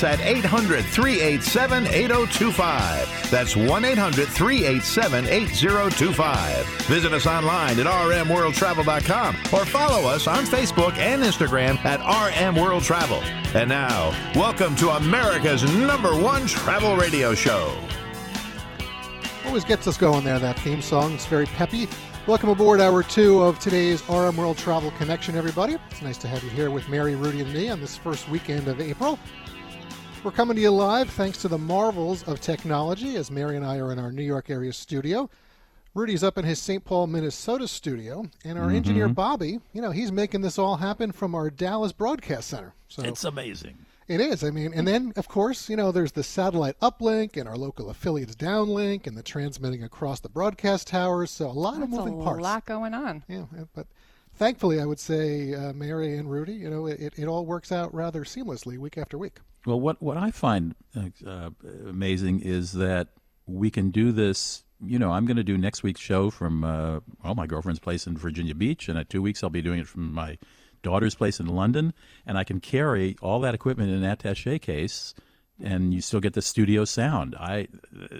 Us at 800 387 8025. That's 1 800 387 8025. Visit us online at rmworldtravel.com or follow us on Facebook and Instagram at RM World Travel. And now, welcome to America's number one travel radio show. Always gets us going there, that theme song. It's very peppy. Welcome aboard hour two of today's RM World Travel Connection, everybody. It's nice to have you here with Mary, Rudy, and me on this first weekend of April. We're coming to you live thanks to the marvels of technology as Mary and I are in our New York area studio. Rudy's up in his St. Paul, Minnesota studio, and our engineer Bobby, you know, he's making this all happen from our Dallas Broadcast Center. So It's amazing. it is. I mean, and then of course, you know, there's the satellite uplink and our local affiliates downlink and the transmitting across the broadcast towers. So a lot of moving a parts. A lot going on. Yeah, but thankfully, I would say uh, Mary and Rudy, you know, it, it all works out rather seamlessly week after week. Well, what what I find uh, uh, amazing is that we can do this. You know, I'm going to do next week's show from uh, well, my girlfriend's place in Virginia Beach, and at two weeks I'll be doing it from my daughter's place in London, and I can carry all that equipment in an attaché case. And you still get the studio sound. I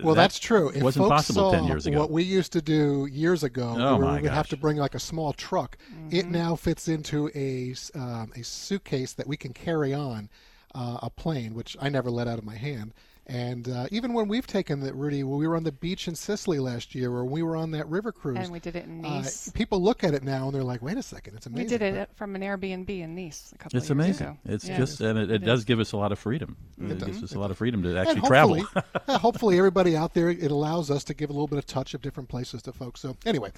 Well, that that's true. It wasn't folks possible saw ten years ago. What we used to do years ago, Oh, where my we would have to bring like a small truck, it now fits into a s- um, a suitcase that we can carry on uh, a plane, which I never let out of my hand. And uh, even when we've taken that, Rudy, when we were on the beach in Sicily last year, or we were on that river cruise, And we did it in uh, Nice. people look at it now and they're like, "Wait a second, it's amazing." we did But- it from an Airbnb in Nice a couple it's of years amazing. ago. It's Yeah. just, and it, it, It does is. give us a lot of freedom. It, does. gives us a lot of freedom to And actually travel. hopefully, yeah, hopefully everybody out there, it allows us to give a little bit of touch of different places to folks. So anyway,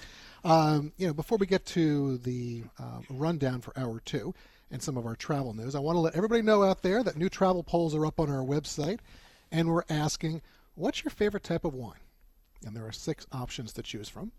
um, you know, before we get to the um, rundown for hour two and some of our travel news, I want to let everybody know out there that new travel polls are up on our website, and we're asking, what's your favorite type of wine? And there are six options to choose from.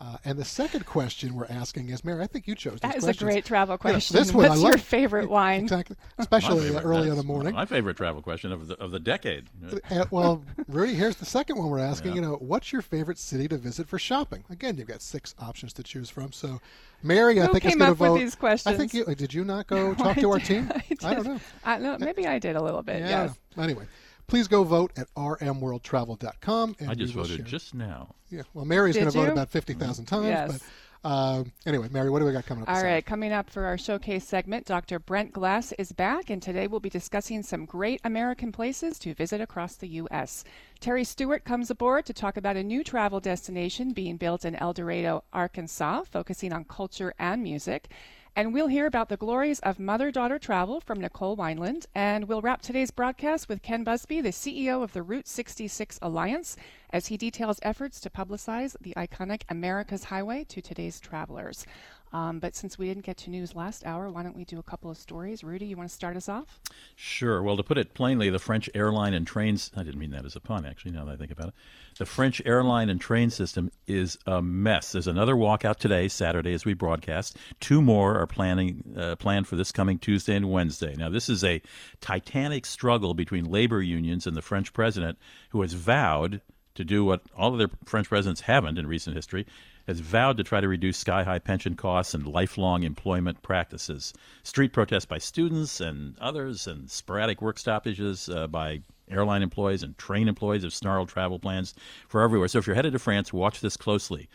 Uh, and the second question we're asking is, Mary, I think you chose That these is a great travel You know, question. this one I What's your favorite wine? Exactly, especially My favorite- early in the morning. My favorite travel question of the of the decade. Uh, well, Rudy, here's the second one we're asking. Yeah. You know, what's your favorite city to visit for shopping? Again, you've got six options to choose from. So, Mary, I think is came going to up with vote. these I think you did. You not go No, talk I to our team? I, don't know. I, no, maybe I did a little bit. Yeah. Yes. Anyway, please go vote at rmworldtravel.com. And I just voted share- just now. Yeah. Well, Mary's going to vote you? about fifty thousand times. Yes. But um, anyway, Mary, what do we got coming up? All this right, coming up for our showcase segment, Dr. Brent Glass is back, and today we'll be discussing some great American places to visit across the U.S. Terry Stewart comes aboard to talk about a new travel destination being built in El Dorado, Arkansas, focusing on culture and music. And we'll hear about the glories of mother daughter travel from Nicole Wineland. And we'll wrap today's broadcast with Ken Busby, the CEO of the Route 66 Alliance, as he details efforts to publicize the iconic America's Highway to today's travelers. Um, but since we didn't get to news last hour, why don't we do a couple of stories? Rudy, you want to start us off? Sure. Well, to put it plainly, the French airline and trains, I didn't mean that as a pun, actually, now that I think about it. The French airline and train system is a mess. There's another walkout today, Saturday, as we broadcast. Two more are planning uh, planned for this coming Tuesday and Wednesday. Now, this is a titanic struggle between labor unions and the French president, who has vowed to do what all other French presidents haven't in recent history, has vowed to try to reduce sky high pension costs and lifelong employment practices. Street protests by students and others, and sporadic work stoppages uh, by airline employees and train employees have snarled travel plans for everywhere. So if you're headed to France, watch this closely.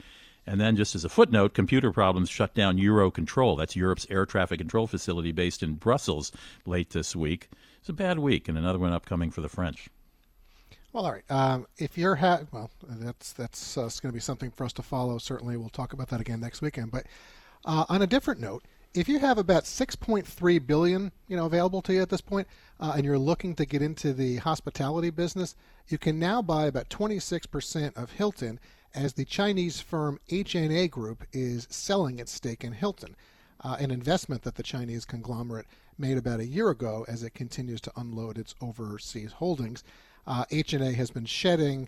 And then, just as a footnote, computer problems shut down Eurocontrol. That's Europe's air traffic control facility based in Brussels late this week. It's a bad week, and another one upcoming for the French. Well, all right. Um, if you're ha- well, that's that's uh, going to be something for us to follow. Certainly, we'll talk about that again next weekend. But uh, on a different note, if you have about 6.3 billion, you know, available to you at this point, uh, and you're looking to get into the hospitality business, you can now buy about 26% of Hilton, as the Chinese firm HNA Group is selling its stake in Hilton, uh, an investment that the Chinese conglomerate made about a year ago as it continues to unload its overseas holdings. Uh, HNA has been shedding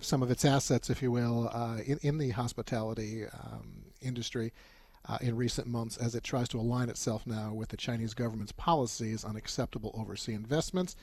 some of its assets, if you will, uh, in, in the hospitality um, industry. Uh, in recent months, as it tries to align itself now with the Chinese government's policies on acceptable overseas investments.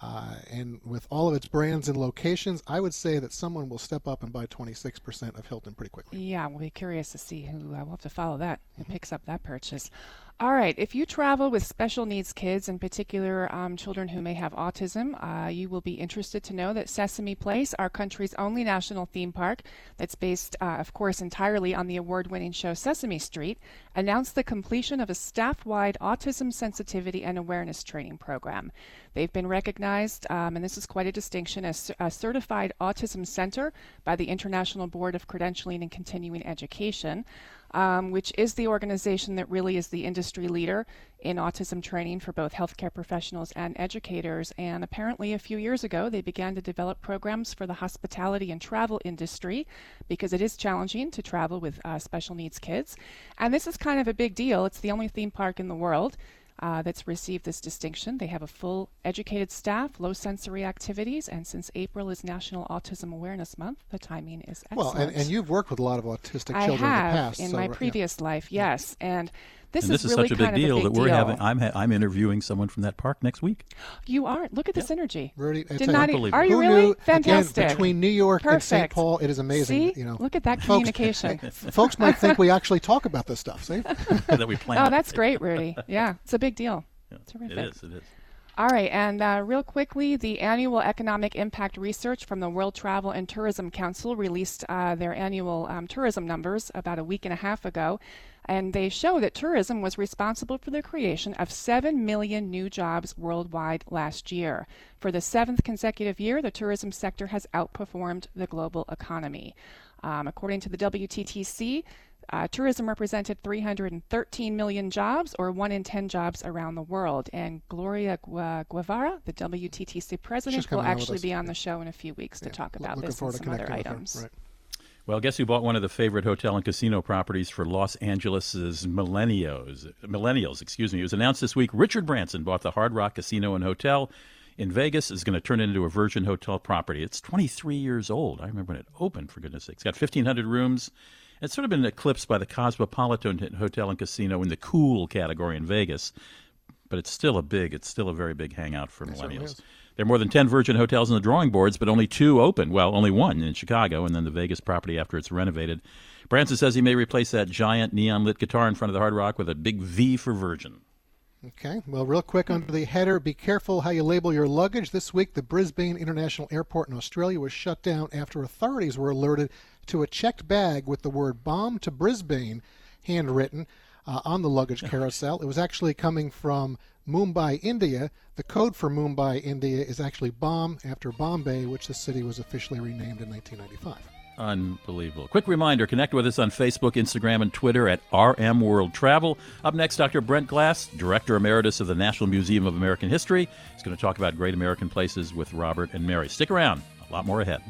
Uh, and with all of its brands and locations, I would say that someone will step up and buy 26% of Hilton pretty quickly. Yeah, we'll be curious to see who uh, will have to follow that and picks up that purchase. All right, if you travel with special needs kids, in particular um, children who may have autism, uh, you will be interested to know that Sesame Place, our country's only national theme park that's based, uh, of course, entirely on the award winning show Sesame Street, announced the completion of a staff wide autism sensitivity and awareness training program. They've been recognized, um, and this is quite a distinction, as a certified autism center by the International Board of Credentialing and Continuing Education um, which is the organization that really is the industry leader in autism training for both healthcare professionals and educators. And apparently, a few years ago, they began to develop programs for the hospitality and travel industry because it is challenging to travel with uh, special needs kids. And this is kind of a big deal. It's the only theme park in the world uh, that's received this distinction. They have a full educated staff, low sensory activities, and since April is National Autism Awareness Month, the timing is excellent. Well, and, and you've worked with a lot of autistic I children in the past. in so, my yeah. previous life, yes, and this and is, this is really such a big deal a big that we're deal. having. I'm ha- I'm interviewing someone from that park next week. You are. Look at the synergy. Rudy, I Did not. Unbelievable. Are you Who really knew, fantastic? Again, between New York and St. Paul, it is amazing. See, you know, look at that communication. folks might think we actually talk about this stuff. See, that we plan. oh, that's great, Rudy. Yeah, it's a big deal. Terrific. It is. It is. All right, and uh, real quickly, the annual economic impact research from the World Travel and Tourism Council released uh, their annual um, tourism numbers about a week and a half ago, and they show that tourism was responsible for the creation of 7 million new jobs worldwide last year. For the seventh consecutive year, the tourism sector has outperformed the global economy. Um, according to the WTTC, uh, tourism represented 313 million jobs, or one in 10 jobs around the world. And Gloria Gu- Guevara, the WTTC president, will coming on with actually be on the show in a few weeks to talk about looking this and some other items. Right. Well, guess who bought one of the favorite hotel and casino properties for Los Angeles' millennials? Millennials, excuse me. It was announced this week. Richard Branson bought the Hard Rock Casino and Hotel in Vegas. Is going to turn it into a Virgin Hotel property. It's 23 years old. I remember when it opened. For goodness' sake, it's got 1,500 rooms. It's sort of been eclipsed by the Cosmopolitan Hotel and Casino in the cool category in Vegas, but it's still a big. It's still a very big hangout for millennials. There are more than 10 Virgin hotels in the drawing boards, but only two open. Well, only one in Chicago, and then the Vegas property after it's renovated. Branson says he may replace that giant neon lit guitar in front of the Hard Rock with a big V for Virgin. Okay. Well, real quick under the header, be careful how you label your luggage. This week, the Brisbane International Airport in Australia was shut down after authorities were alerted to a checked bag with the word "bomb to Brisbane" handwritten uh, on the luggage carousel. It was actually coming from Mumbai, India. The code for Mumbai, India, is actually bomb after Bombay, which the city was officially renamed in 1995. Unbelievable. Quick reminder connect with us on Facebook, Instagram, and Twitter at RM World Travel. Up next, Dr. Brent Glass, Director Emeritus of the National Museum of American History. He's going to talk about great American places with Robert and Mary. Stick around, a lot more ahead.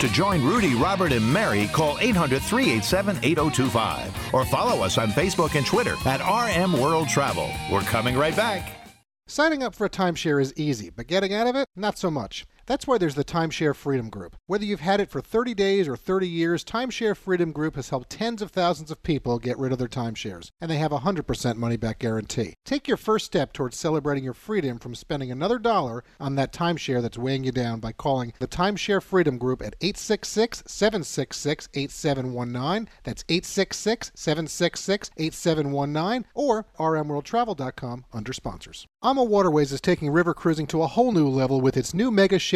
To join Rudy, Robert, and Mary, call 800 387 8025 or follow us on Facebook and Twitter at RM World Travel. We're coming right back. Signing up for a timeshare is easy, but getting out of it, not so much. That's why there's the Timeshare Freedom Group. Whether you've had it for 30 days or 30 years, Timeshare Freedom Group has helped tens of thousands of people get rid of their timeshares, and they have a 100% money back guarantee. Take your first step towards celebrating your freedom from spending another dollar on that timeshare that's weighing you down by calling the Timeshare Freedom Group at 866 766 8719. That's 866 766 8719 or rmworldtravel.com under sponsors. Ama Waterways is taking river cruising to a whole new level with its new mega ship,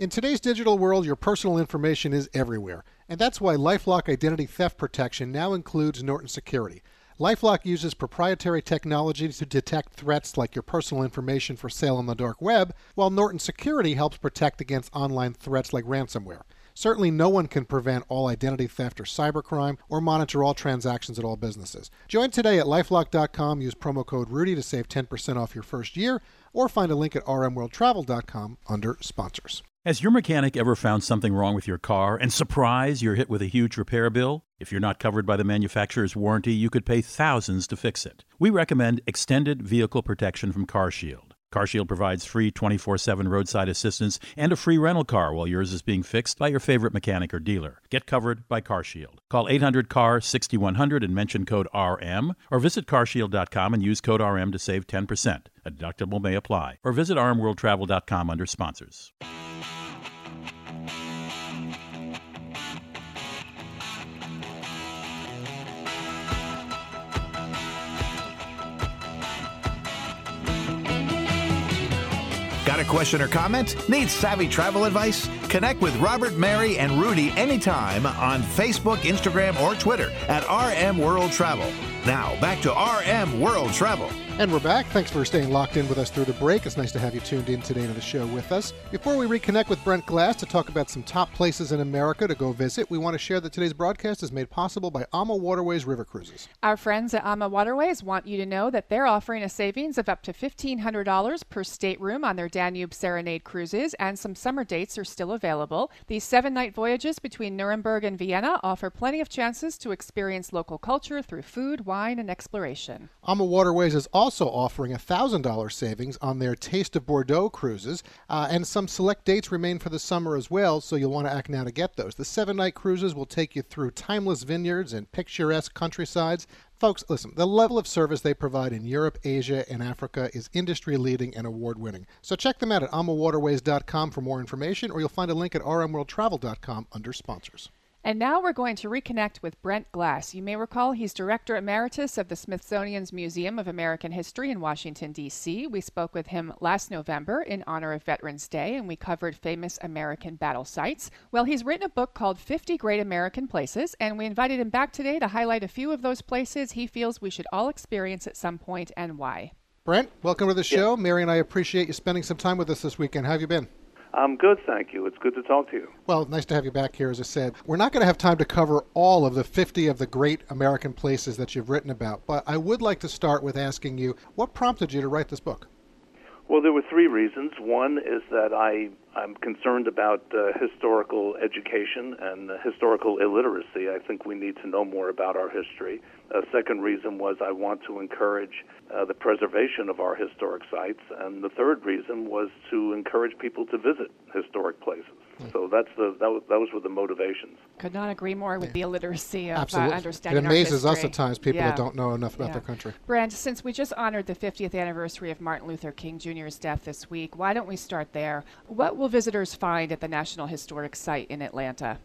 In today's digital world, your personal information is everywhere, and that's why Lifelock Identity Theft Protection now includes Norton Security. Lifelock uses proprietary technology to detect threats like your personal information for sale on the dark web, while Norton Security helps protect against online threats like ransomware. Certainly, no one can prevent all identity theft or cybercrime or monitor all transactions at all businesses. Join today at lifelock.com. Use promo code Rudy to save 10% off your first year, or find a link at rmworldtravel.com under sponsors. Has your mechanic ever found something wrong with your car and surprise you're hit with a huge repair bill? If you're not covered by the manufacturer's warranty, you could pay thousands to fix it. We recommend extended vehicle protection from CarShield. CarShield provides free 24 7 roadside assistance and a free rental car while yours is being fixed by your favorite mechanic or dealer. Get covered by CarShield. Call 800 CAR 6100 and mention code RM, or visit carshield.com and use code RM to save 10%. A deductible may apply. Or visit rmworldtravel.com under sponsors. A question or comment? Need savvy travel advice? Connect with Robert, Mary, and Rudy anytime on Facebook, Instagram, or Twitter at RM World Travel. Now, back to RM World Travel. And we're back. Thanks for staying locked in with us through the break. It's nice to have you tuned in today to the show with us. Before we reconnect with Brent Glass to talk about some top places in America to go visit, we want to share that today's broadcast is made possible by AMA Waterways River Cruises. Our friends at AMA Waterways want you to know that they're offering a savings of up to $1,500 per stateroom on their Danube Serenade cruises, and some summer dates are still available. These seven night voyages between Nuremberg and Vienna offer plenty of chances to experience local culture through food, wine, and exploration. AMA Waterways is also offering $1,000 savings on their Taste of Bordeaux cruises, uh, and some select dates remain for the summer as well, so you'll want to act now to get those. The seven night cruises will take you through timeless vineyards and picturesque countrysides. Folks, listen, the level of service they provide in Europe, Asia, and Africa is industry leading and award winning. So check them out at amawaterways.com for more information, or you'll find a link at rmworldtravel.com under sponsors. And now we're going to reconnect with Brent Glass. You may recall he's Director Emeritus of the Smithsonian's Museum of American History in Washington, D.C. We spoke with him last November in honor of Veterans Day, and we covered famous American battle sites. Well, he's written a book called 50 Great American Places, and we invited him back today to highlight a few of those places he feels we should all experience at some point and why. Brent, welcome to the show. Yeah. Mary and I appreciate you spending some time with us this weekend. How have you been? I'm good, thank you. It's good to talk to you. Well, nice to have you back here. As I said, we're not going to have time to cover all of the 50 of the great American places that you've written about, but I would like to start with asking you what prompted you to write this book? Well, there were three reasons. One is that I, I'm concerned about uh, historical education and uh, historical illiteracy. I think we need to know more about our history. A second reason was I want to encourage uh, the preservation of our historic sites. And the third reason was to encourage people to visit historic places. So that's the that was, those were the motivations. Could not agree more with yeah. the illiteracy of uh, Absolutely. Uh, understanding. It amazes us at times people yeah. that don't know enough about yeah. their country. Brent, since we just honored the 50th anniversary of Martin Luther King Jr.'s death this week, why don't we start there? What will visitors find at the National Historic Site in Atlanta?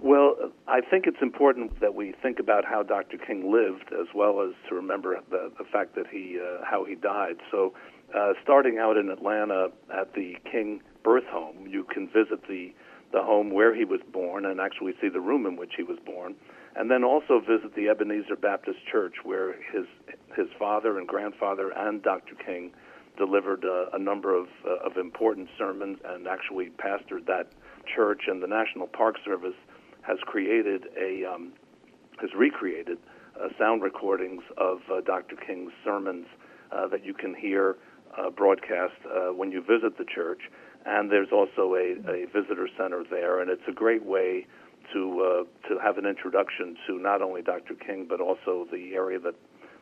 Well, I think it's important that we think about how Dr. King lived, as well as to remember the, the fact that he uh, how he died. So, uh, starting out in Atlanta at the King Birth Home, you can visit the the home where he was born and actually see the room in which he was born, and then also visit the Ebenezer Baptist Church where his his father and grandfather and Dr. King delivered uh, a number of uh, of important sermons and actually pastored that church. And the National Park Service has created a um, has recreated uh, sound recordings of uh, Dr. King's sermons uh, that you can hear uh, broadcast when you visit the church and there's also a, a visitor center there, and it's a great way to uh, to have an introduction to not only Dr. King but also the area that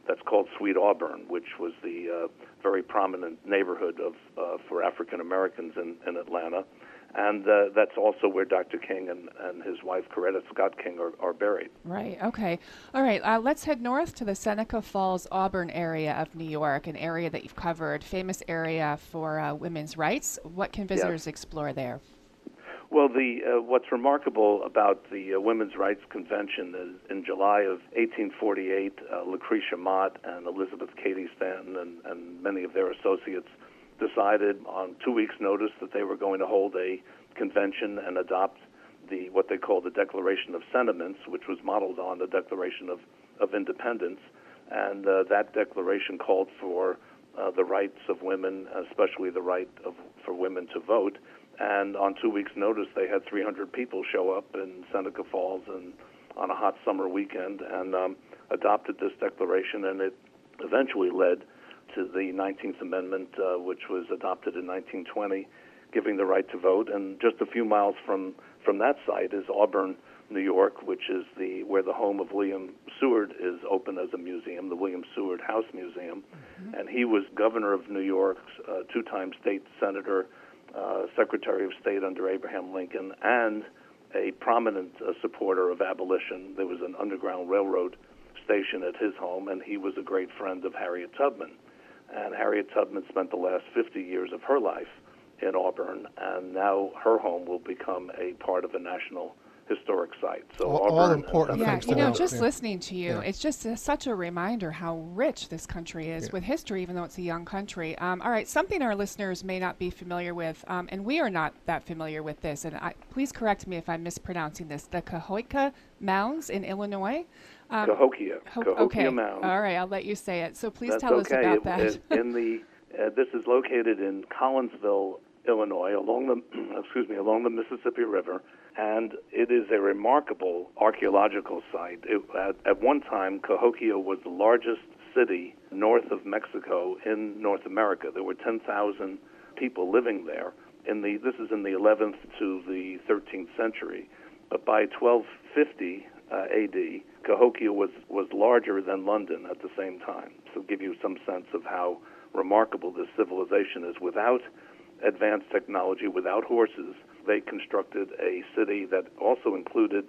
that's called Sweet Auburn, which was the uh, very prominent neighborhood of uh, for African Americans in, in Atlanta and uh, that's also where Dr. King and, and his wife Coretta Scott King are, are buried. Right. Okay. All right. Uh, let's head north to the Seneca Falls, Auburn area of New York, an area that you've covered, famous area for uh, women's rights. What can visitors yes. explore there? Well, the uh, what's remarkable about the uh, Women's Rights Convention is in July of 1848, uh, Lucretia Mott and Elizabeth Cady Stanton and, and many of their associates decided on two weeks' notice that they were going to hold a convention and adopt the what they call the Declaration of Sentiments, which was modeled on the Declaration of, of Independence, and uh, that declaration called for uh, the rights of women, especially the right of, for women to vote. And on two weeks' notice, they had 300 people show up in Seneca Falls and on a hot summer weekend and um, adopted this declaration, and it eventually led to the 19th Amendment, uh, which was adopted in 1920, giving the right to vote. And just a few miles from from that site is Auburn, New York, which is the where the home of William Seward is open as a museum, the William Seward House Museum, mm-hmm. and he was governor of New York, uh, two-time state senator, uh, Secretary of State under Abraham Lincoln, and a prominent uh, supporter of abolition. There was an underground railroad station at his home, and he was a great friend of Harriet Tubman. And Harriet Tubman spent the last 50 years of her life in Auburn, and now her home will become a part of a national historic site. So all, Auburn, all important yeah, things you know, know. just yeah. listening to you, Yeah. it's just a, such a reminder how rich this country is Yeah. with history, even though it's a young country. Um, all right, something our listeners may not be familiar with, um, and we are not that familiar with this. And I, please correct me if I'm mispronouncing this. The Cahokia Mounds in Illinois. Um, Cahokia, Ho- Cahokia okay. Mound. All right, I'll let you say it. So please That's tell okay. us about It- that. it- in the uh, this is located in Collinsville, Illinois, along the excuse me, along the Mississippi River, and it is a remarkable archaeological site. It, at, at one time, Cahokia was the largest city north of Mexico in North America. There were 10,000 people living there. In the this is in the 11th to the 13th century, but by 1250 uh, AD, Cahokia was was larger than London at the same time. So give you some sense of how remarkable this civilization is. Without advanced technology, without horses, they constructed a city that also included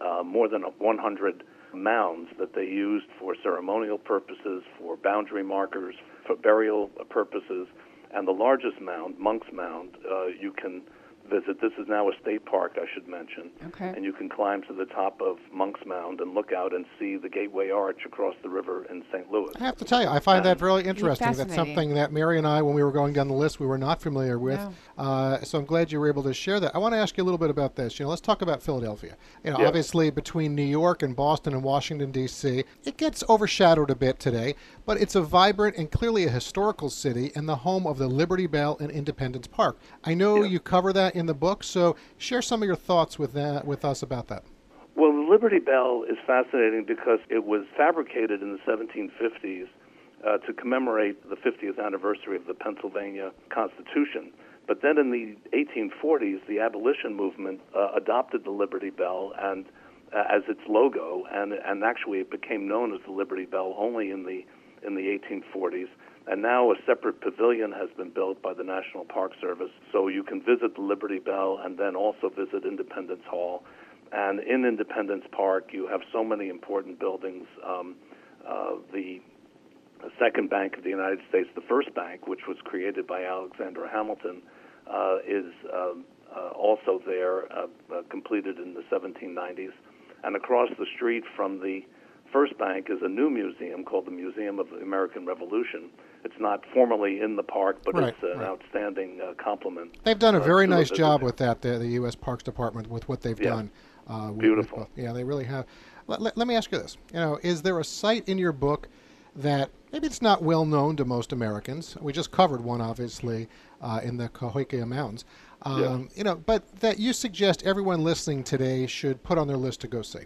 uh, more than 100 mounds that they used for ceremonial purposes, for boundary markers, for burial purposes. And the largest mound, Monk's Mound, uh, you can visit. This is now a state park, I should mention. Okay. And you can climb to the top of Monk's Mound and look out and see the Gateway Arch across the river in St. Louis. I have to tell you, I find that really interesting. That's something that Mary and I, when we were going down the list, we were not familiar with. No. Uh, so I'm glad you were able to share that. I want to ask you a little bit about this. You know, let's talk about Philadelphia. You know, Yeah. obviously between New York and Boston and Washington D.C., it gets overshadowed a bit today, but it's a vibrant and clearly a historical city and the home of the Liberty Bell and Independence Park. I know Yeah. you cover that in the book, so share some of your thoughts with that with us about that. Well, the Liberty Bell is fascinating because it was fabricated in the 1750s uh, to commemorate the 50th anniversary of the Pennsylvania Constitution. But then in the 1840s, the abolition movement uh, adopted the Liberty Bell and uh, as its logo, and and actually it became known as the Liberty Bell only in the in the 1840s. And now a separate pavilion has been built by the National Park Service, so you can visit the Liberty Bell and then also visit Independence Hall. And in Independence Park, you have so many important buildings. Um, uh, the second bank of the United States, the first bank, which was created by Alexander Hamilton, uh, is um, uh, also there, uh, uh, completed in the 1790s. And across the street from the first bank is a new museum called the Museum of the American Revolution. It's not formally in the park, but Right, it's an right. outstanding uh, compliment. They've done a uh, very nice job with that, the, the U.S. Parks Department, with what they've Yeah. done. Uh, with- Beautiful. with- yeah, they really have. Let, let, let me ask you this: You know, is there a site in your book that maybe it's not well known to most Americans? We just covered one, obviously, uh, in the Cahokia Mountains. Um, You know, but that you suggest everyone listening today should put on their list to go see.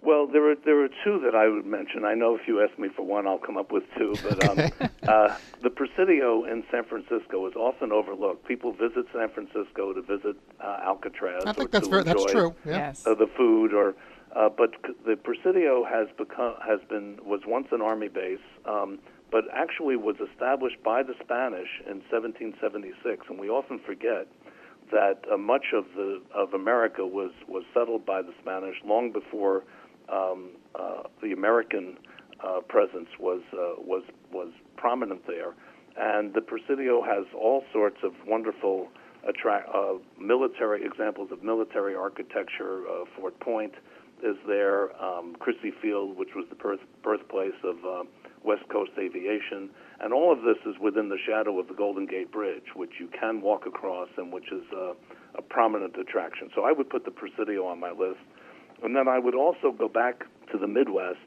Well, there are there are two that I would mention. I know if you ask me for one, I'll come up with two. But um, uh, the Presidio in San Francisco is often overlooked. People visit San Francisco to visit uh, Alcatraz. I or think that's to very, that's true. Yeah. Yes. uh, the food or uh, but c- the Presidio has become has been was once an army base, um, but actually was established by the Spanish in 1776, and we often forget that uh, much of the of America was was settled by the Spanish long before um, uh, the American uh, presence was uh, was was prominent there, and the Presidio has all sorts of wonderful attract uh, military examples of military architecture. Uh, Fort Point is there. Um, Crissy Field, which was the birth, birthplace of uh, West Coast aviation, and all of this is within the shadow of the Golden Gate Bridge, which you can walk across and which is a prominent attraction. So I would put the Presidio on my list. And then I would also go back to the Midwest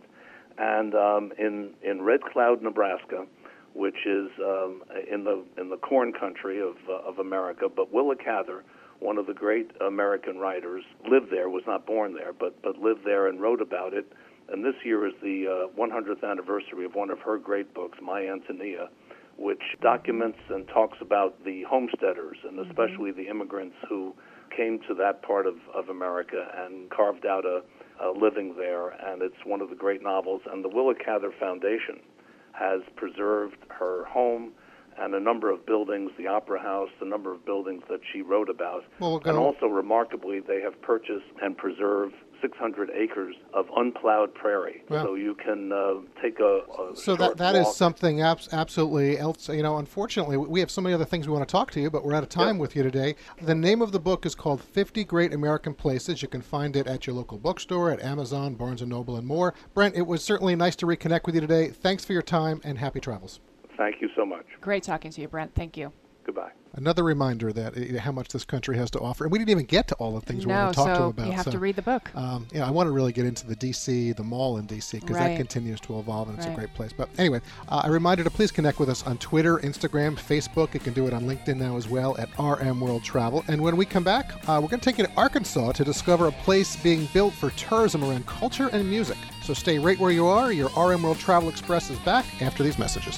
And um, in in Red Cloud, Nebraska, which is um, in the in the corn country of uh, of America, but Willa Cather, one of the great American writers, lived there, was not born there, but but lived there and wrote about it. And this year is the uh, 100th anniversary of one of her great books, My Antonia, which documents and talks about the homesteaders and especially the immigrants who came to that part of, of America and carved out a, a living there. And it's one of the great novels. And the Willa Cather Foundation has preserved her home and a number of buildings, the Opera House, the number of buildings that she wrote about. Well, and also, remarkably, they have purchased and preserved 600 acres of unplowed prairie. Wow. So you can uh, take a, a So short that that is walk. something abs- absolutely else. You know, unfortunately, we have so many other things we want to talk to you, but we're out of time with you today. The name of the book is called 50 Great American Places. You can find it at your local bookstore, at Amazon, Barnes and Noble, and more. Brent, it was certainly nice to reconnect with you today. Thanks for your time and happy travels. Thank you so much. Great talking to you, Brent. Thank you. Goodbye. Another reminder that uh, how much this country has to offer, and we didn't even get to all the things we no, want to talk so to you about. you have so, to read the book. Um, yeah, I want to really get into the DC, the mall in DC, because that continues to evolve and it's a great place. But anyway, uh, a reminder to please connect with us on Twitter, Instagram, Facebook. You can do it on LinkedIn now as well at RM World Travel. And when we come back, uh, we're going to take you to Arkansas to discover a place being built for tourism around culture and music. So stay right where you are. Your RM World Travel Express is back after these messages.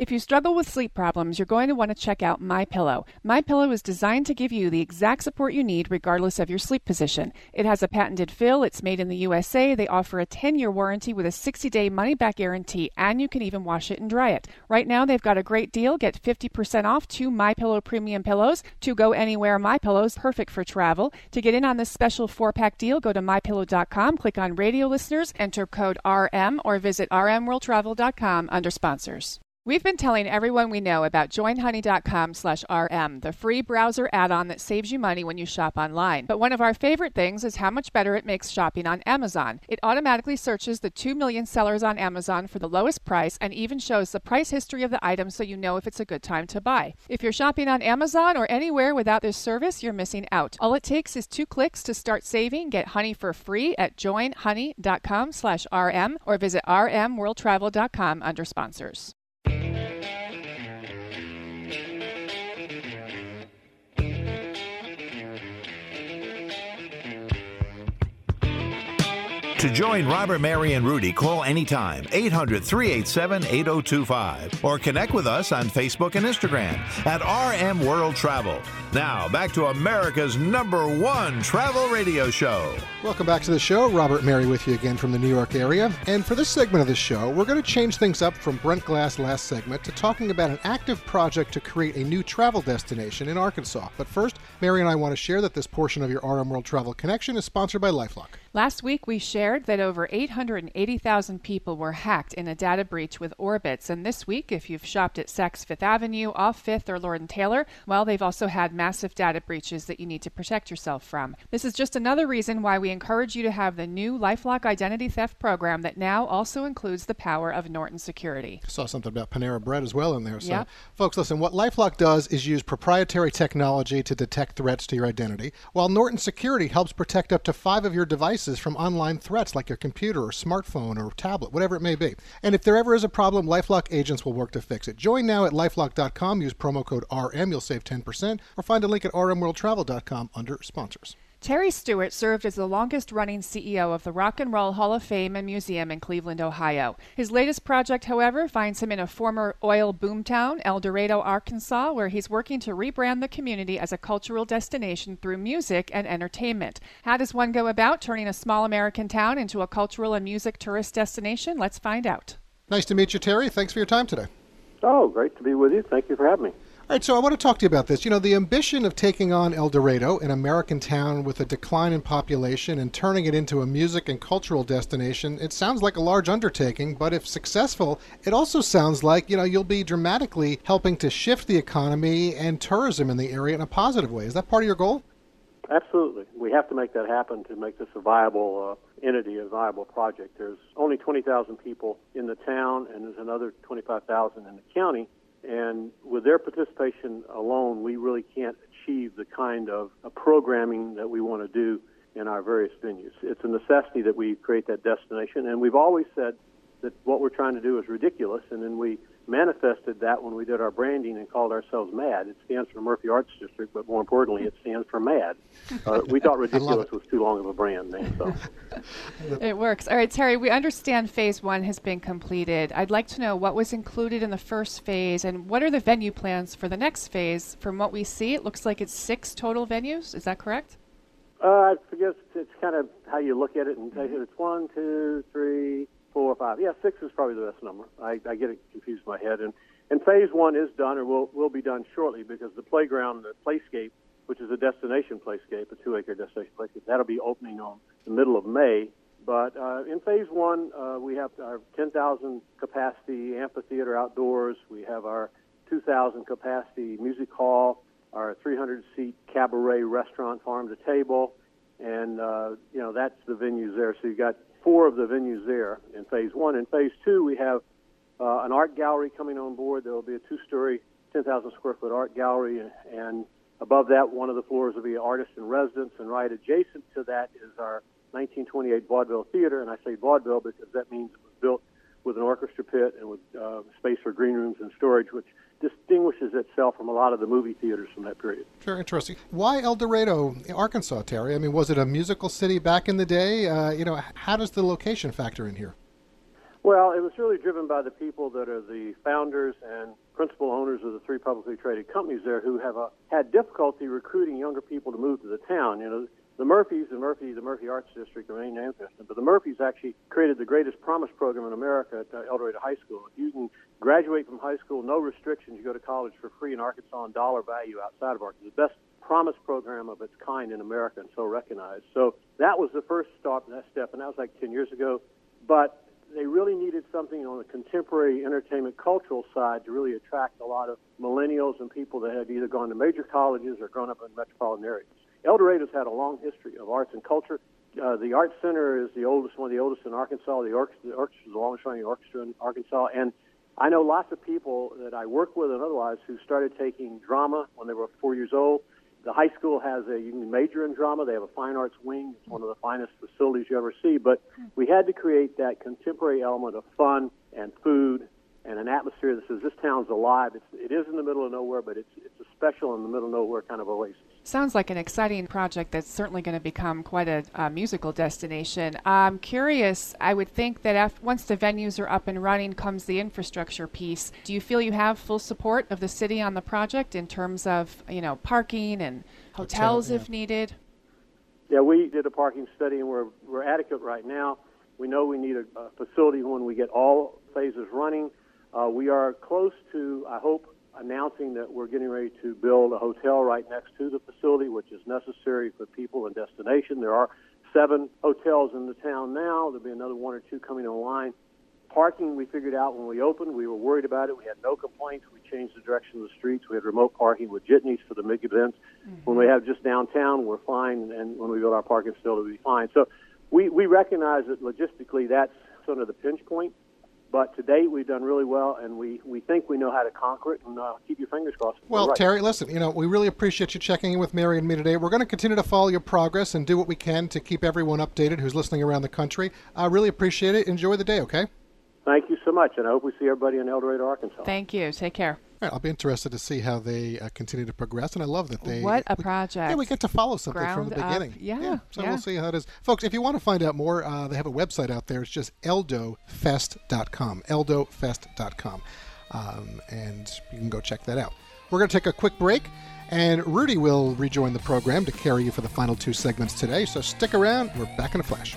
If you struggle with sleep problems, you're going to want to check out My Pillow. My Pillow is designed to give you the exact support you need regardless of your sleep position. It has a patented fill, it's made in the USA, they offer a 10-year warranty with a 60-day money-back guarantee, and you can even wash it and dry it. Right now they've got a great deal. Get 50% off two My Pillow premium pillows. To go anywhere My Pillows, perfect for travel. To get in on this special 4-pack deal, go to mypillow.com, click on radio listeners, enter code RM or visit rmworldtravel.com under sponsors. We've been telling everyone we know about joinhoney.com slash RM, the free browser add-on that saves you money when you shop online. But one of our favorite things is how much better it makes shopping on Amazon. It automatically searches the 2 million sellers on Amazon for the lowest price and even shows the price history of the item so you know if it's a good time to buy. If you're shopping on Amazon or anywhere without this service, you're missing out. All it takes is two clicks to start saving. Get honey for free at joinhoney.com slash RM or visit rmworldtravel.com under sponsors. To join Robert, Mary, and Rudy, call anytime 800 387 8025 or connect with us on Facebook and Instagram at RM World Travel. Now, back to America's number one travel radio show. Welcome back to the show. Robert Mary with you again from the New York area. And for this segment of the show, we're going to change things up from Brent Glass last segment to talking about an active project to create a new travel destination in Arkansas. But first, Mary and I want to share that this portion of your RM World Travel Connection is sponsored by Lifelock. Last week, we shared that over 880,000 people were hacked in a data breach with Orbitz. And this week, if you've shopped at Saks Fifth Avenue, off Fifth, or Lord and Taylor, well, they've also had massive data breaches that you need to protect yourself from. This is just another reason why we encourage you to have the new Lifelock identity theft program that now also includes the power of Norton Security. I Saw something about Panera Bread as well in there. So, Yep. folks, listen, what Lifelock does is use proprietary technology to detect threats to your identity, while Norton Security helps protect up to five of your devices from online threats like your computer or smartphone or tablet, whatever it may be. And if there ever is a problem, Lifelock agents will work to fix it. Join now at lifelock.com, use promo code RM, you'll save 10%, or find a link at rmworldtravel.com under sponsors. Terry Stewart served as the longest running CEO of the Rock and Roll Hall of Fame and Museum in Cleveland, Ohio. His latest project, however, finds him in a former oil boomtown, El Dorado, Arkansas, where he's working to rebrand the community as a cultural destination through music and entertainment. How does one go about turning a small American town into a cultural and music tourist destination? Let's find out. Nice to meet you, Terry. Thanks for your time today. Oh, great to be with you. Thank you for having me. All right, so I want to talk to you about this. You know, the ambition of taking on El Dorado, an American town with a decline in population, and turning it into a music and cultural destination, it sounds like a large undertaking, but if successful, it also sounds like, you know, you'll be dramatically helping to shift the economy and tourism in the area in a positive way. Is that part of your goal? Absolutely. We have to make that happen to make this a viable uh, entity, a viable project. There's only 20,000 people in the town, and there's another 25,000 in the county. And with their participation alone, we really can't achieve the kind of programming that we want to do in our various venues. It's a necessity that we create that destination, and we've always said that what we're trying to do is ridiculous, and then we manifested that when we did our branding and called ourselves MAD. It stands for Murphy Arts District, but more importantly, it stands for MAD. Uh, we thought ridiculous was too long of a brand name, so. it works. All right, Terry, we understand phase one has been completed. I'd like to know what was included in the first phase and what are the venue plans for the next phase? From what we see, it looks like it's six total venues. Is that correct? Uh, I guess it's kind of how you look at it and say it's one, two, three, four or five. Yeah, six is probably the best number. I, I get it confused in my head. And, and phase one is done or will, will be done shortly because the playground, the playscape, which is a destination playscape, a two acre destination playscape, that'll be opening on the middle of May. But uh, in phase one, uh, we have our 10,000 capacity amphitheater outdoors. We have our 2,000 capacity music hall, our 300 seat cabaret restaurant, farm to table, and uh, you know that's the venues there. So you've got four of the venues there in phase one. In phase two, we have uh, an art gallery coming on board. There will be a two-story, 10,000 square foot art gallery, and above that, one of the floors will be artist in residence, and right adjacent to that is our 1928 vaudeville theater. And I say vaudeville because that means it was built with an orchestra pit and with uh, space for green rooms and storage, which distinguishes itself from a lot of the movie theaters from that period. Very interesting. Why El Dorado, Arkansas, Terry? I mean, was it a musical city back in the day? Uh, you know, how does the location factor in here? Well, it was really driven by the people that are the founders and principal owners of the three publicly traded companies there who have uh, had difficulty recruiting younger people to move to the town. You know, the Murphys, the Murphy, the Murphy Arts District remain named after them, but the Murphys actually created the greatest promise program in America at uh, El Dorado High School. If you can graduate from high school, no restrictions. You go to college for free in Arkansas on dollar value outside of Arkansas. The best promise program of its kind in America and so recognized. So that was the first stop, that step, and that was like 10 years ago. But they really needed something on the contemporary entertainment cultural side to really attract a lot of millennials and people that had either gone to major colleges or grown up in metropolitan areas. El Dorado's had a long history of arts and culture. Uh, the Art Center is the oldest, one of the oldest in Arkansas. The orchestra, the orchestra is the longest running orchestra in Arkansas. And I know lots of people that I work with and otherwise who started taking drama when they were four years old. The high school has a you can major in drama. They have a fine arts wing. It's one of the finest facilities you ever see. But we had to create that contemporary element of fun and food and an atmosphere that says this town's alive. It's, it is in the middle of nowhere, but it's it's a special in the middle of nowhere kind of oasis. Sounds like an exciting project that's certainly going to become quite a, a musical destination. I'm curious, I would think that after, once the venues are up and running comes the infrastructure piece. Do you feel you have full support of the city on the project in terms of, you know, parking and hotels Hotel, yeah. if needed? Yeah, we did a parking study and we're, we're adequate right now. We know we need a, a facility when we get all phases running. Uh, we are close to, I hope, announcing that we're getting ready to build a hotel right next to the facility, which is necessary for people and destination. There are seven hotels in the town now. There'll be another one or two coming online. Parking, we figured out when we opened. We were worried about it. We had no complaints. We changed the direction of the streets. We had remote parking with jitneys for the big events. Mm-hmm. When we have just downtown, we're fine. And when we build our parking facility, we'll be fine. So we, we recognize that logistically that's sort of the pinch point. But to date, we've done really well, and we, we think we know how to conquer it. And uh, keep your fingers crossed. Well, right. Terry, listen, you know, we really appreciate you checking in with Mary and me today. We're going to continue to follow your progress and do what we can to keep everyone updated who's listening around the country. I really appreciate it. Enjoy the day, okay? Thank you so much, and I hope we see everybody in El Dorado, Arkansas. Thank you. Take care. Right, I'll be interested to see how they uh, continue to progress, and I love that they. What a we, project! Yeah, we get to follow something Ground from the beginning. Up. Yeah, yeah. So yeah. we'll see how it is, folks. If you want to find out more, uh, they have a website out there. It's just eldofest.com. Eldofest.com, um, and you can go check that out. We're going to take a quick break, and Rudy will rejoin the program to carry you for the final two segments today. So stick around. We're back in a flash.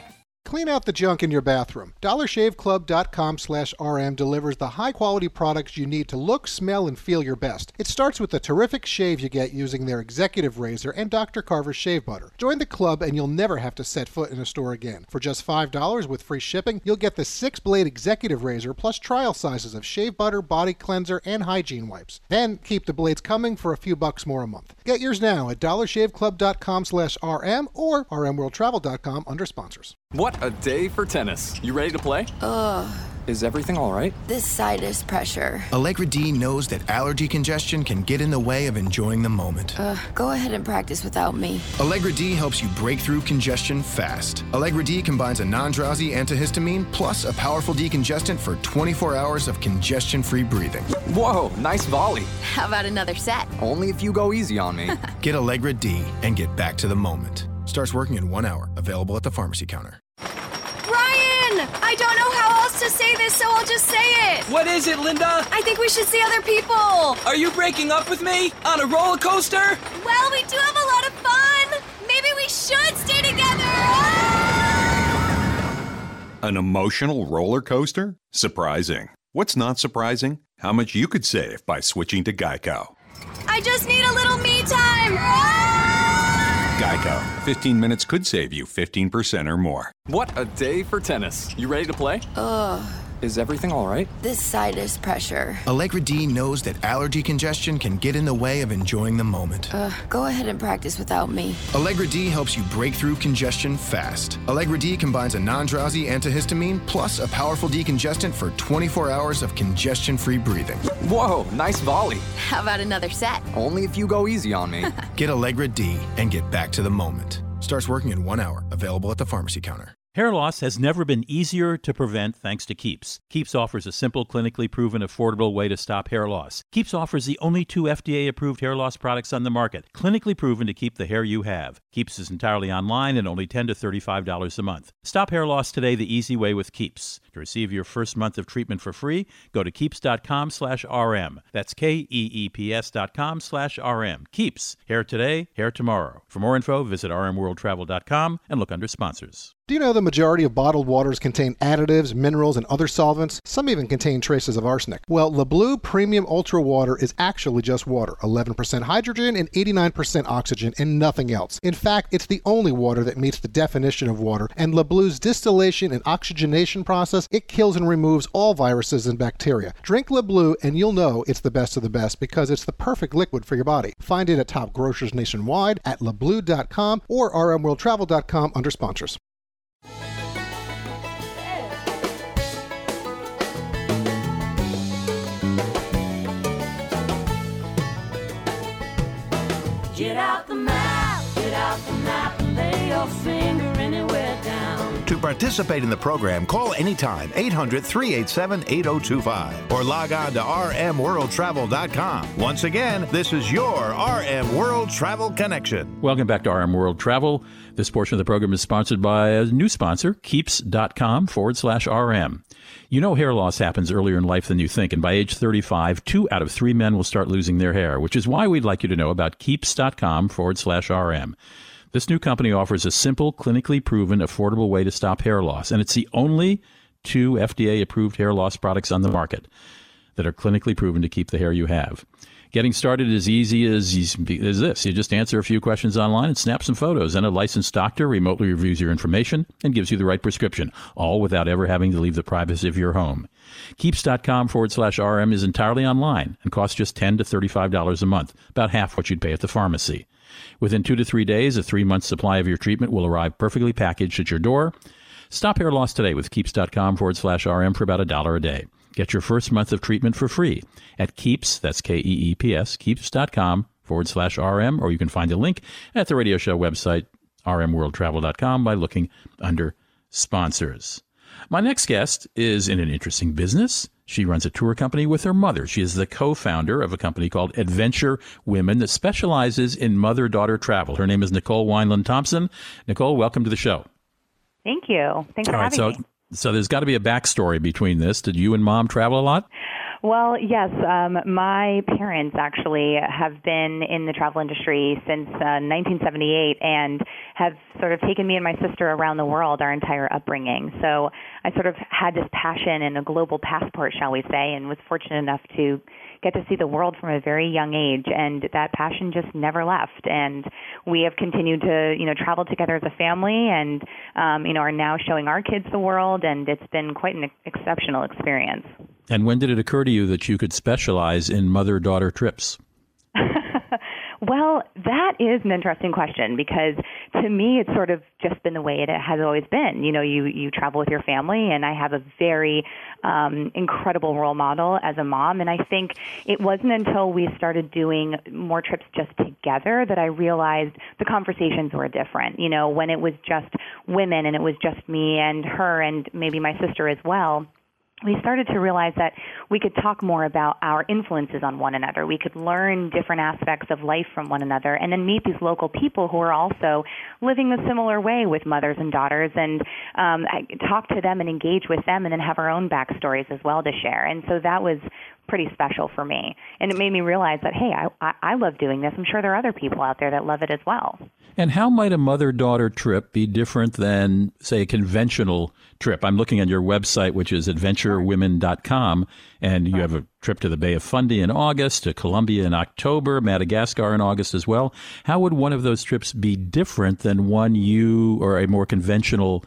Clean out the junk in your bathroom. DollarShaveClub.com slash RM delivers the high quality products you need to look, smell, and feel your best. It starts with the terrific shave you get using their executive razor and Dr. Carver's shave butter. Join the club and you'll never have to set foot in a store again. For just $5 with free shipping, you'll get the six blade executive razor plus trial sizes of shave butter, body cleanser, and hygiene wipes. Then keep the blades coming for a few bucks more a month. Get yours now at dollarshaveclub.com slash RM or rmworldtravel.com under sponsors. What a day for tennis. You ready to play? Ugh. Is everything all right? This sinus pressure. Allegra D knows that allergy congestion can get in the way of enjoying the moment. Uh, go ahead and practice without me. Allegra D helps you break through congestion fast. Allegra D combines a non drowsy antihistamine plus a powerful decongestant for 24 hours of congestion free breathing. Whoa, nice volley. How about another set? Only if you go easy on me. get Allegra D and get back to the moment. Starts working in one hour. Available at the pharmacy counter. Ryan! I don't know how else to say this, so I'll just say it. What is it, Linda? I think we should see other people. Are you breaking up with me? On a roller coaster? Well, we do have a lot of fun. Maybe we should stay together. Ah! An emotional roller coaster? Surprising. What's not surprising? How much you could save by switching to Geico. I just need a little me time. Ah! Geico. 15 minutes could save you 15% or more. What a day for tennis. You ready to play? Ugh. Is everything all right? This sinus pressure. Allegra D knows that allergy congestion can get in the way of enjoying the moment. Uh, go ahead and practice without me. Allegra D helps you break through congestion fast. Allegra D combines a non drowsy antihistamine plus a powerful decongestant for 24 hours of congestion free breathing. Whoa, nice volley. How about another set? Only if you go easy on me. get Allegra D and get back to the moment. Starts working in one hour. Available at the pharmacy counter. Hair loss has never been easier to prevent thanks to Keeps. Keeps offers a simple, clinically proven, affordable way to stop hair loss. Keeps offers the only two FDA approved hair loss products on the market, clinically proven to keep the hair you have. Keeps is entirely online and only 10 to $35 a month. Stop hair loss today the easy way with Keeps. To receive your first month of treatment for free, go to keeps.com slash RM. That's K-E-E-P-S dot com slash RM. Keeps. Hair today, hair tomorrow. For more info, visit rmworldtravel.com and look under sponsors. Do you know the majority of bottled waters contain additives, minerals, and other solvents? Some even contain traces of arsenic. Well, LeBleu Premium Ultra Water is actually just water 11% hydrogen and 89% oxygen, and nothing else. In fact, it's the only water that meets the definition of water, and LeBleu's distillation and oxygenation process it kills and removes all viruses and bacteria. Drink LeBleu, and you'll know it's the best of the best because it's the perfect liquid for your body. Find it at top grocers nationwide, at lebleu.com, or rmworldtravel.com under sponsors. Get out the map, get out the map, To participate in the program, call anytime 800 387 8025 or log on to rmworldtravel.com. Once again, this is your RM World Travel Connection. Welcome back to RM World Travel. This portion of the program is sponsored by a new sponsor, keeps.com forward slash RM. You know hair loss happens earlier in life than you think, and by age 35, two out of three men will start losing their hair, which is why we'd like you to know about keeps.com forward slash RM. This new company offers a simple, clinically proven, affordable way to stop hair loss, and it's the only two FDA approved hair loss products on the market that are clinically proven to keep the hair you have. Getting started is easy as, as this. You just answer a few questions online and snap some photos, and a licensed doctor remotely reviews your information and gives you the right prescription, all without ever having to leave the privacy of your home. Keeps.com forward slash RM is entirely online and costs just 10 to $35 a month, about half what you'd pay at the pharmacy. Within two to three days, a three month supply of your treatment will arrive perfectly packaged at your door. Stop hair loss today with Keeps.com forward slash RM for about a dollar a day. Get your first month of treatment for free at Keeps, that's K E E P S, Keeps.com forward slash RM, or you can find a link at the radio show website, rmworldtravel.com, by looking under sponsors. My next guest is in an interesting business. She runs a tour company with her mother. She is the co founder of a company called Adventure Women that specializes in mother daughter travel. Her name is Nicole Wineland Thompson. Nicole, welcome to the show. Thank you. Thanks All for right, having so, me. So there's got to be a backstory between this. Did you and mom travel a lot? Well, yes. Um, my parents actually have been in the travel industry since uh, 1978 and have sort of taken me and my sister around the world our entire upbringing. So I sort of had this passion and a global passport, shall we say, and was fortunate enough to get to see the world from a very young age and that passion just never left and we have continued to you know travel together as a family and um, you know are now showing our kids the world and it's been quite an exceptional experience And when did it occur to you that you could specialize in mother daughter trips? Well, that is an interesting question because to me it's sort of just been the way it has always been. You know, you you travel with your family and I have a very um incredible role model as a mom and I think it wasn't until we started doing more trips just together that I realized the conversations were different. You know, when it was just women and it was just me and her and maybe my sister as well we started to realize that we could talk more about our influences on one another. We could learn different aspects of life from one another and then meet these local people who are also living a similar way with mothers and daughters and um, talk to them and engage with them and then have our own backstories as well to share. And so that was pretty special for me. And it made me realize that, hey, I, I, love doing this. I'm sure there are other people out there that love it as well. And how might a mother daughter trip be different than, say, a conventional trip? I'm looking at your website, which is adventurewomen.com, and you have a trip to the Bay of Fundy in August, to Colombia in October, Madagascar in August as well. How would one of those trips be different than one you or a more conventional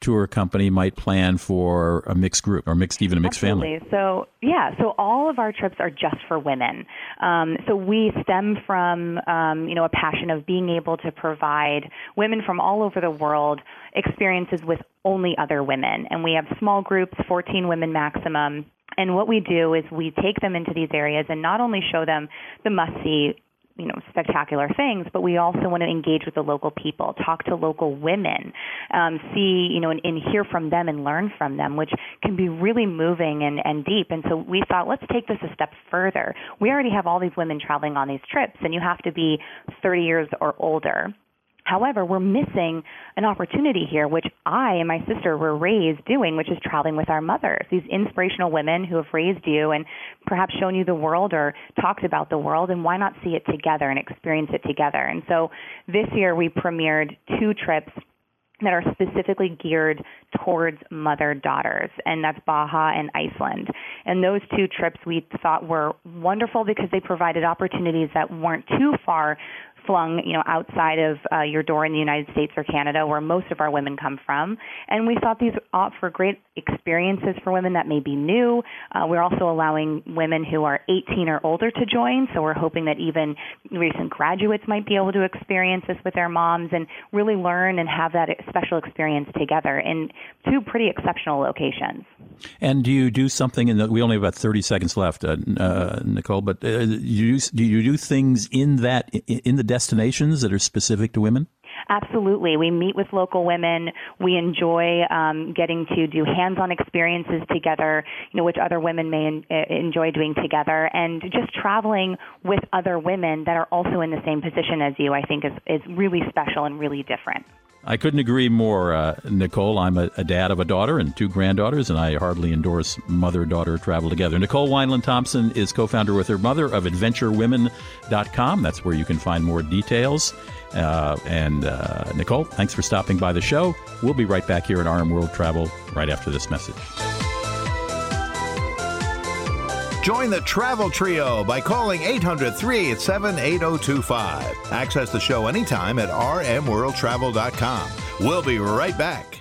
tour company might plan for a mixed group or mixed even a mixed Absolutely. family so yeah so all of our trips are just for women um, so we stem from um, you know a passion of being able to provide women from all over the world experiences with only other women and we have small groups 14 women maximum and what we do is we take them into these areas and not only show them the must see you know spectacular things, but we also want to engage with the local people, talk to local women, um, see you know and, and hear from them and learn from them, which can be really moving and, and deep. And so we thought, let's take this a step further. We already have all these women traveling on these trips, and you have to be 30 years or older. However, we're missing an opportunity here, which I and my sister were raised doing, which is traveling with our mothers, these inspirational women who have raised you and perhaps shown you the world or talked about the world, and why not see it together and experience it together? And so this year we premiered two trips that are specifically geared towards mother daughters, and that's Baja and Iceland. And those two trips we thought were wonderful because they provided opportunities that weren't too far flung, you know, outside of uh, your door in the United States or Canada, where most of our women come from. And we thought these offer great experiences for women that may be new. Uh, we're also allowing women who are 18 or older to join, so we're hoping that even recent graduates might be able to experience this with their moms and really learn and have that special experience together in two pretty exceptional locations. And do you do something in the? We only have about thirty seconds left, uh, uh, Nicole. But uh, you do you do things in that in the destinations that are specific to women? Absolutely. We meet with local women. We enjoy um, getting to do hands-on experiences together, you know, which other women may en- enjoy doing together, and just traveling with other women that are also in the same position as you. I think is is really special and really different. I couldn't agree more, uh, Nicole. I'm a, a, dad of a daughter and two granddaughters, and I hardly endorse mother daughter travel together. Nicole Wineland Thompson is co founder with her mother of AdventureWomen.com. That's where you can find more details. Uh, and uh, Nicole, thanks for stopping by the show. We'll be right back here at RM World Travel right after this message. Join the Travel Trio by calling 800 387 8025. Access the show anytime at rmworldtravel.com. We'll be right back.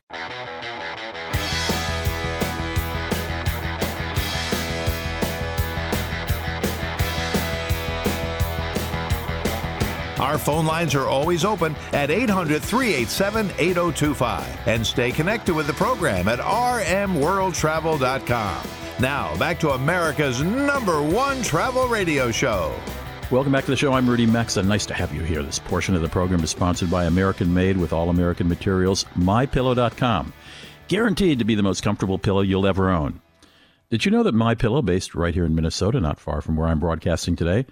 Our phone lines are always open at 800 387 8025. And stay connected with the program at rmworldtravel.com. Now, back to America's number one travel radio show. Welcome back to the show. I'm Rudy Maxa. Nice to have you here. This portion of the program is sponsored by American Made with all American materials, mypillow.com. Guaranteed to be the most comfortable pillow you'll ever own. Did you know that My Pillow, based right here in Minnesota, not far from where I'm broadcasting today,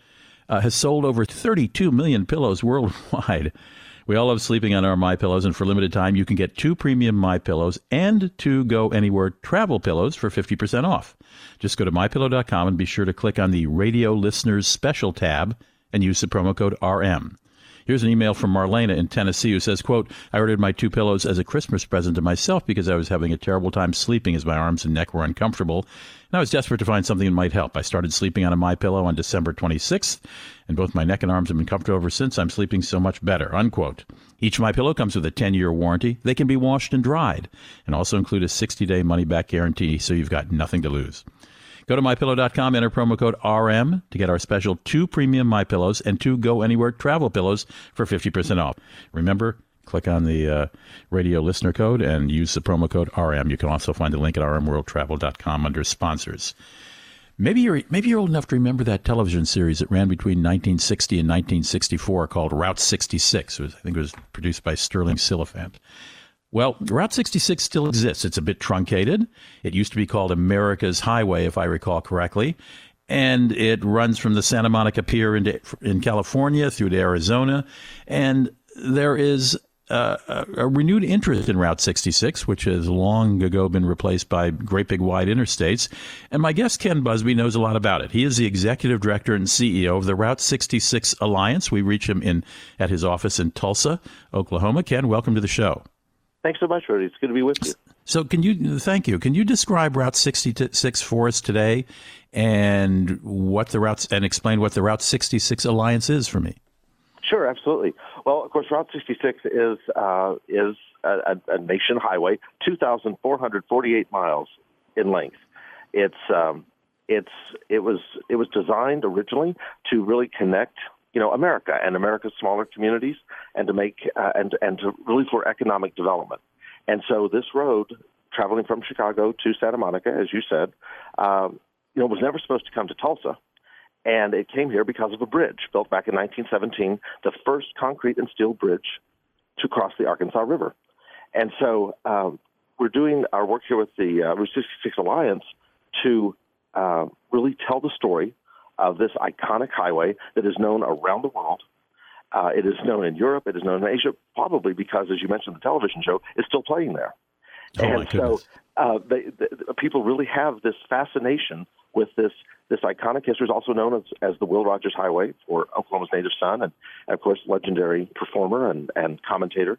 uh, has sold over 32 million pillows worldwide? We all love sleeping on our My Pillows, and for limited time, you can get two premium My Pillows and two Go Anywhere travel pillows for 50% off. Just go to mypillow.com and be sure to click on the Radio Listeners Special tab and use the promo code RM. Here's an email from Marlena in Tennessee who says, quote, I ordered my two pillows as a Christmas present to myself because I was having a terrible time sleeping as my arms and neck were uncomfortable. And I was desperate to find something that might help. I started sleeping on a My Pillow on December 26th, and both my neck and arms have been comfortable ever since. I'm sleeping so much better, unquote. Each My Pillow comes with a 10-year warranty. They can be washed and dried, and also include a 60-day money-back guarantee, so you've got nothing to lose. Go to mypillow.com, enter promo code RM to get our special two premium My Pillows and two Go Anywhere travel pillows for 50% off. Remember, click on the uh, radio listener code and use the promo code RM. You can also find the link at rmworldtravel.com under sponsors. Maybe you're maybe you're old enough to remember that television series that ran between 1960 and 1964 called Route 66. Was, I think it was produced by Stirling Silliphant. Well, Route 66 still exists. It's a bit truncated. It used to be called America's Highway, if I recall correctly. And it runs from the Santa Monica Pier into, in California through to Arizona. And there is uh, a renewed interest in Route 66, which has long ago been replaced by great big wide interstates. And my guest, Ken Busby, knows a lot about it. He is the executive director and CEO of the Route 66 Alliance. We reach him in at his office in Tulsa, Oklahoma. Ken, welcome to the show. Thanks so much, Rudy. It's good to be with you. So, can you thank you? Can you describe Route 66 for us today, and what the routes and explain what the Route 66 Alliance is for me? Sure, absolutely. Well, of course, Route 66 is uh, is a, a, nation highway, 2,448 miles in length. It's um, it's it was it was designed originally to really connect you know America and America's smaller communities, and to make uh, and and to really for economic development. And so this road traveling from Chicago to Santa Monica, as you said, um, you know, was never supposed to come to Tulsa. And it came here because of a bridge built back in 1917, the first concrete and steel bridge to cross the Arkansas River. And so um, we're doing our work here with the uh, Route 66 Alliance to uh, really tell the story of this iconic highway that is known around the world. Uh, it is known in Europe. It is known in Asia, probably because, as you mentioned, the television show is still playing there. Oh, and so uh, they, the, people really have this fascination with this this iconic history. It's also known as, as the Will Rogers Highway for Oklahoma's native son, and, and of course, legendary performer and, and commentator.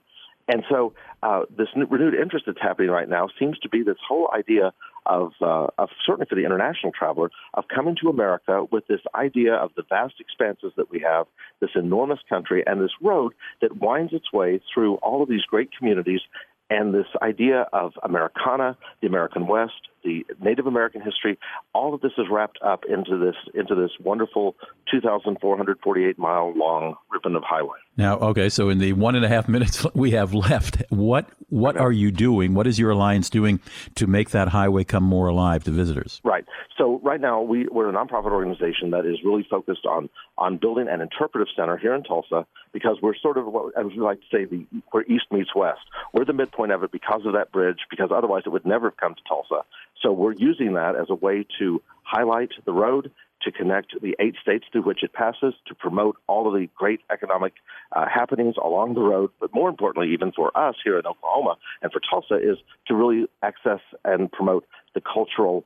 And so, uh, this renewed interest that's happening right now seems to be this whole idea of, uh, of certainly for the international traveler, of coming to America with this idea of the vast expanses that we have, this enormous country, and this road that winds its way through all of these great communities and this idea of Americana, the American West, the Native American history, all of this is wrapped up into this into this wonderful 2,448 mile long ribbon of highway. Now, okay, so in the one and a half minutes we have left, what what are you doing? What is your alliance doing to make that highway come more alive to visitors? Right. So right now we, we're a nonprofit organization that is really focused on on building an interpretive center here in Tulsa because we're sort of what as we like to say the where East meets West. We're the midpoint of it because of that bridge, because otherwise it would never have come to Tulsa. So we're using that as a way to highlight the road, to connect the eight states through which it passes, to promote all of the great economic uh, happenings along the road, but more importantly, even for us here in Oklahoma and for Tulsa, is to really access and promote the cultural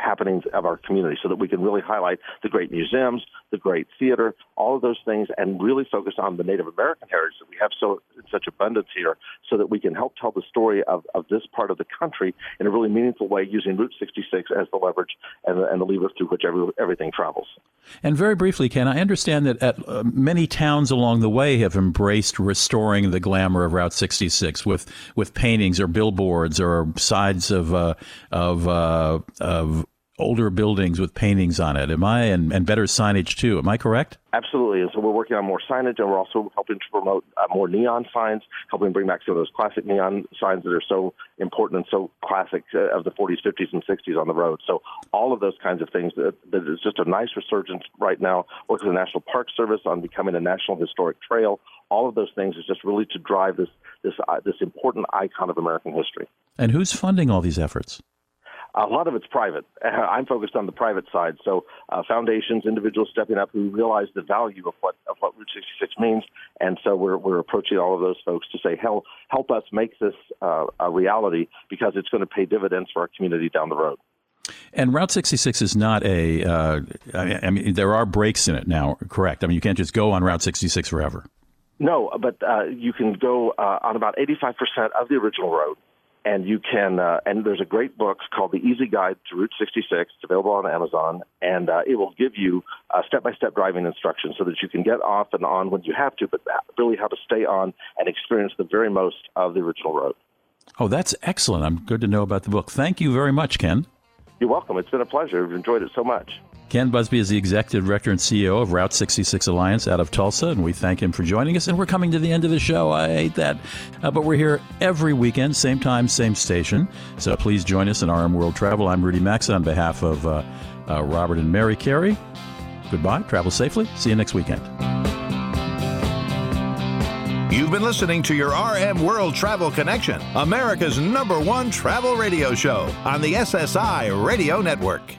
happenings of our community so that we can really highlight the great museums, the great theater, all of those things, and really focus on the Native American heritage that we have so in such abundance here so that we can help tell the story of, of this part of the country in a really meaningful way using Route 66 as the leverage and the, and the lever through which every, everything travels. And very briefly, Ken, I understand that at, uh, many towns along the way have embraced restoring the glamour of Route 66 with, with paintings or billboards or sides of, uh, of, uh, of older buildings with paintings on it. Am I and, and better signage too? Am I correct? Absolutely. And so we're working on more signage, and we're also helping to promote uh, more neon signs, helping bring back some of those classic neon signs that are so important and so classic uh, of the 40s, 50s, and 60s on the road. So all of those kinds of things. That, that is just a nice resurgence right now. Working with the National Park Service on becoming a national historic trail. All of those things is just really to drive this this uh, this important icon of American history. And who's funding all these efforts? A lot of it's private. I'm focused on the private side. So uh, foundations, individuals stepping up who realize the value of what of what Route 66 means, and so we're we're approaching all of those folks to say, help help us make this uh, a reality because it's going to pay dividends for our community down the road. And Route 66 is not a. Uh, I mean, there are breaks in it now, correct? I mean, you can't just go on Route 66 forever. No, but uh, you can go uh, on about 85% of the original road and you can uh, and there's a great book called the easy guide to route 66 it's available on amazon. And uh, it will give you uh, step-by-step driving instructions so that you can get off and on when you have to but really how to stay on and experience the very most of the original road. Oh that's excellent. I'm good to know about the book. Thank you very much ken. You're welcome. It's been a pleasure. I've enjoyed it so much Ken Busby is the executive director and CEO of Route 66 Alliance out of Tulsa, and we thank him for joining us. And we're coming to the end of the show. I hate that. Uh, but we're here every weekend, same time, same station. So please join us in RM World Travel. I'm Rudy Maxa on behalf of uh, uh, Robert and Mary Carey. Goodbye. Travel safely. See you next weekend. You've been listening to your RM World Travel Connection, America's number one travel radio show on the SSI Radio Network.